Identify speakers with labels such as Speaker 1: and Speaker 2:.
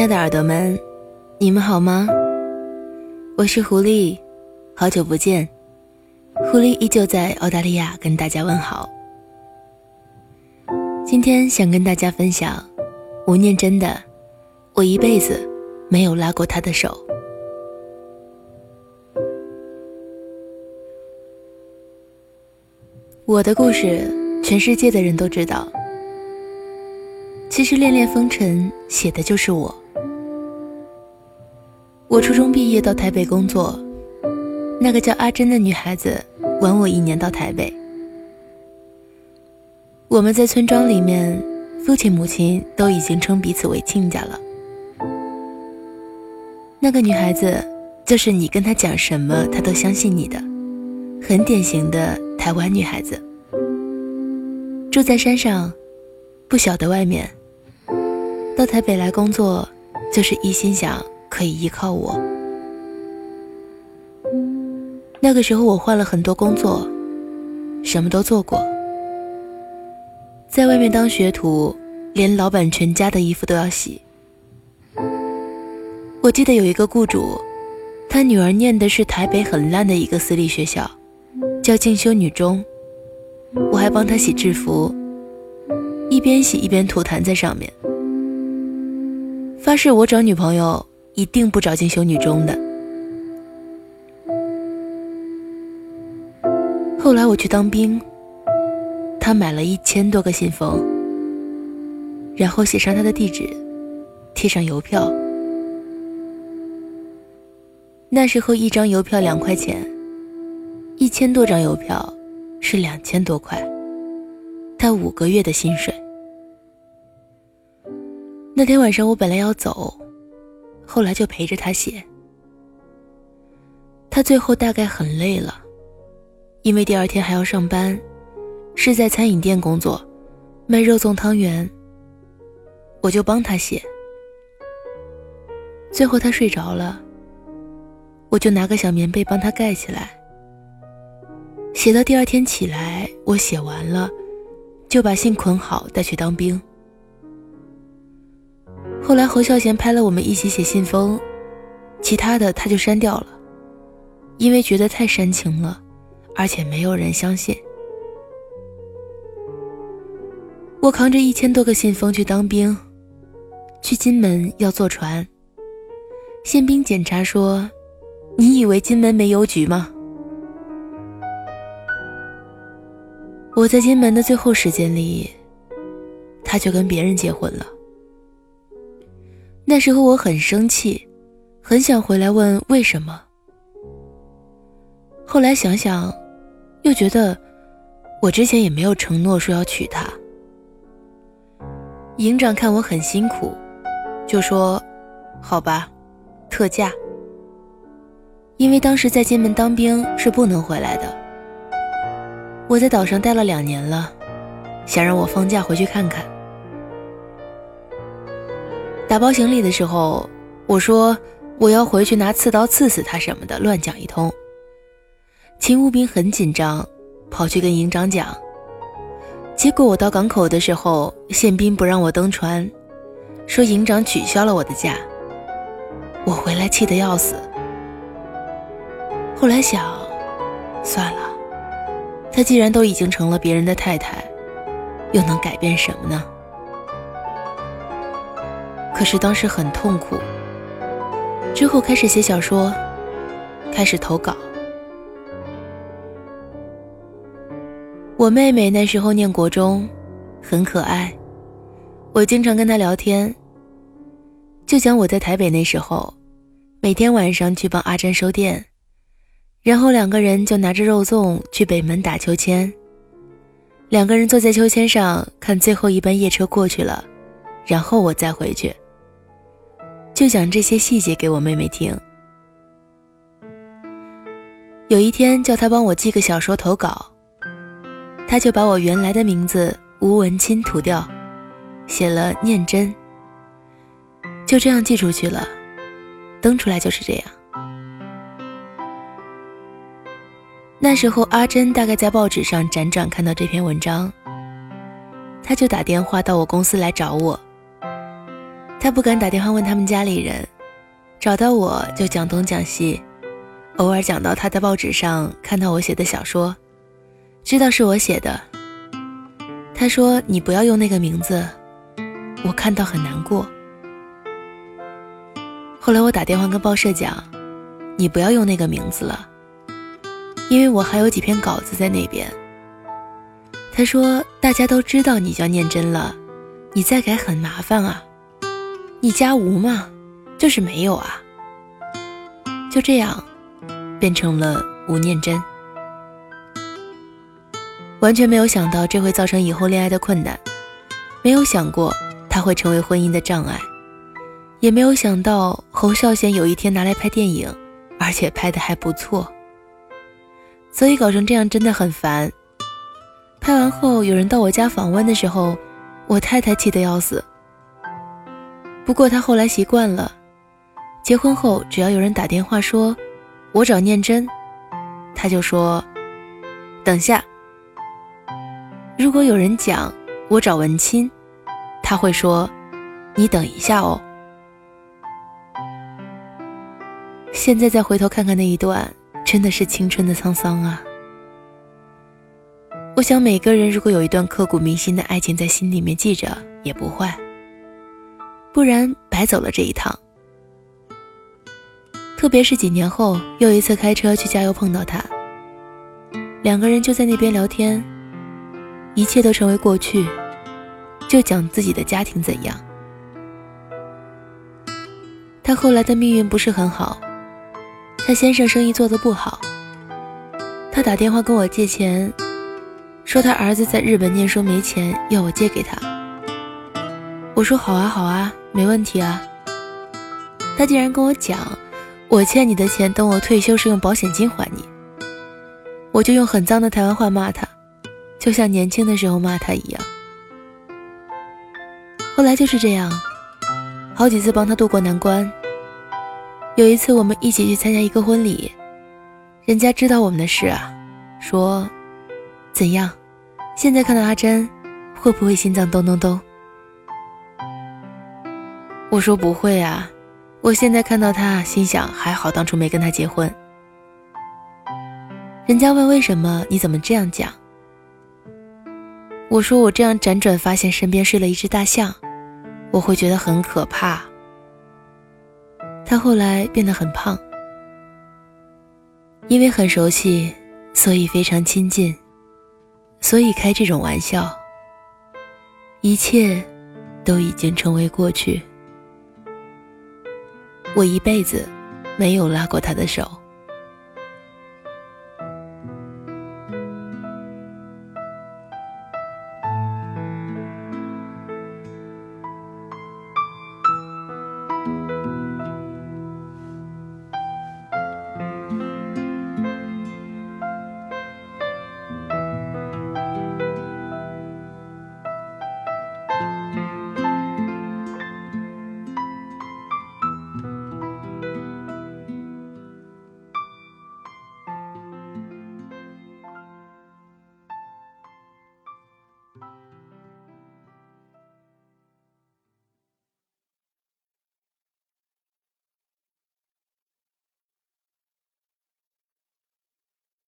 Speaker 1: 亲爱的耳朵们，你们好吗？我是狐狸，好久不见。狐狸依旧在澳大利亚跟大家问好。今天想跟大家分享吴念真的《我一辈子没有拉过他的手》。我的故事，全世界的人都知道。其实《恋恋风尘》写的就是我。我初中毕业到台北工作，那个叫阿珍的女孩子晚我一年到台北。我们在村庄里面，父亲母亲都已经称彼此为亲家了。那个女孩子就是你跟她讲什么，她都相信你的，很典型的台湾女孩子。住在山上，不晓得外面。到台北来工作，就是一心想。可以依靠我。那个时候我换了很多工作，什么都做过。在外面当学徒，连老板全家的衣服都要洗。我记得有一个雇主，他女儿念的是台北很烂的一个私立学校，叫进修女中。我还帮他洗制服，一边洗一边吐痰在上面。发誓我找女朋友。一定不找进修女中的。后来我去当兵，他买了一千多个信封，然后写上他的地址，贴上邮票。那时候一张邮票两块钱，一千多张邮票是两千多块，他五个月的薪水。那天晚上我本来要走。后来就陪着他写，他最后大概很累了，因为第二天还要上班，是在餐饮店工作，卖肉粽汤圆。我就帮他写，最后他睡着了，我就拿个小棉被帮他盖起来。写到第二天起来，我写完了，就把信捆好带去当兵。后来侯孝贤拍了我们一起写信封，其他的他就删掉了，因为觉得太煽情了，而且没有人相信。我扛着一千多个信封去当兵，去金门要坐船。宪兵检查说：“你以为金门没邮局吗？”我在金门的最后时间里，他就跟别人结婚了。那时候我很生气，很想回来问为什么。后来想想，又觉得我之前也没有承诺说要娶她。营长看我很辛苦，就说：“好吧，特假。”因为当时在金门当兵是不能回来的。我在岛上待了两年了，想让我放假回去看看。打包行李的时候，我说我要回去拿刺刀刺死他什么的，乱讲一通。勤务兵很紧张，跑去跟营长讲。结果我到港口的时候，宪兵不让我登船，说营长取消了我的假。我回来气得要死。后来想，算了，他既然都已经成了别人的太太，又能改变什么呢？可是当时很痛苦。之后开始写小说，开始投稿。我妹妹那时候念国中，很可爱，我经常跟她聊天。就讲我在台北那时候，每天晚上去帮阿珍收店，然后两个人就拿着肉粽去北门打秋千。两个人坐在秋千上看最后一班夜车过去了，然后我再回去。就讲这些细节给我妹妹听。有一天叫她帮我寄个小说投稿，她就把我原来的名字吴文清涂掉，写了念真。就这样寄出去了，登出来就是这样。那时候阿珍大概在报纸上辗转看到这篇文章，她就打电话到我公司来找我。他不敢打电话问他们家里人，找到我就讲东讲西，偶尔讲到他在报纸上看到我写的小说，知道是我写的。他说：“你不要用那个名字，我看到很难过。”后来我打电话跟报社讲：“你不要用那个名字了，因为我还有几篇稿子在那边。”他说：“大家都知道你叫念真了，你再改很麻烦啊。你家吴嘛，就是没有啊。”就这样，变成了吴念真。完全没有想到这会造成以后恋爱的困难，没有想过他会成为婚姻的障碍，也没有想到侯孝贤有一天拿来拍电影，而且拍的还不错。所以搞成这样真的很烦。拍完后有人到我家访问的时候，我太太气得要死。不过他后来习惯了，结婚后只要有人打电话说“我找念真”，他就说“等下”。如果有人讲我找文清，他会说：“你等一下哦。”现在再回头看看那一段，真的是青春的沧桑啊！我想每个人如果有一段刻骨铭心的爱情在心里面记着也不坏，不然白走了这一趟。特别是几年后又一次开车去加油碰到他，两个人就在那边聊天。一切都成为过去，就讲自己的家庭怎样。他后来的命运不是很好，他先生生意做得不好。他打电话跟我借钱，说他儿子在日本念书没钱，要我借给他。我说好啊好啊，没问题啊。他竟然跟我讲，我欠你的钱，等我退休时用保险金还你。我就用很脏的台湾话骂他。就像年轻的时候骂他一样，后来就是这样，好几次帮他渡过难关。有一次我们一起去参加一个婚礼，人家知道我们的事啊，说怎样？现在看到阿珍，会不会心脏咚咚咚？我说不会啊，我现在看到他，心想还好当初没跟他结婚。人家问为什么？你怎么这样讲？我说我这样辗转发现身边睡了一只大象，我会觉得很可怕。他后来变得很胖，因为很熟悉，所以非常亲近，所以开这种玩笑。一切都已经成为过去，我一辈子没有拉过他的手。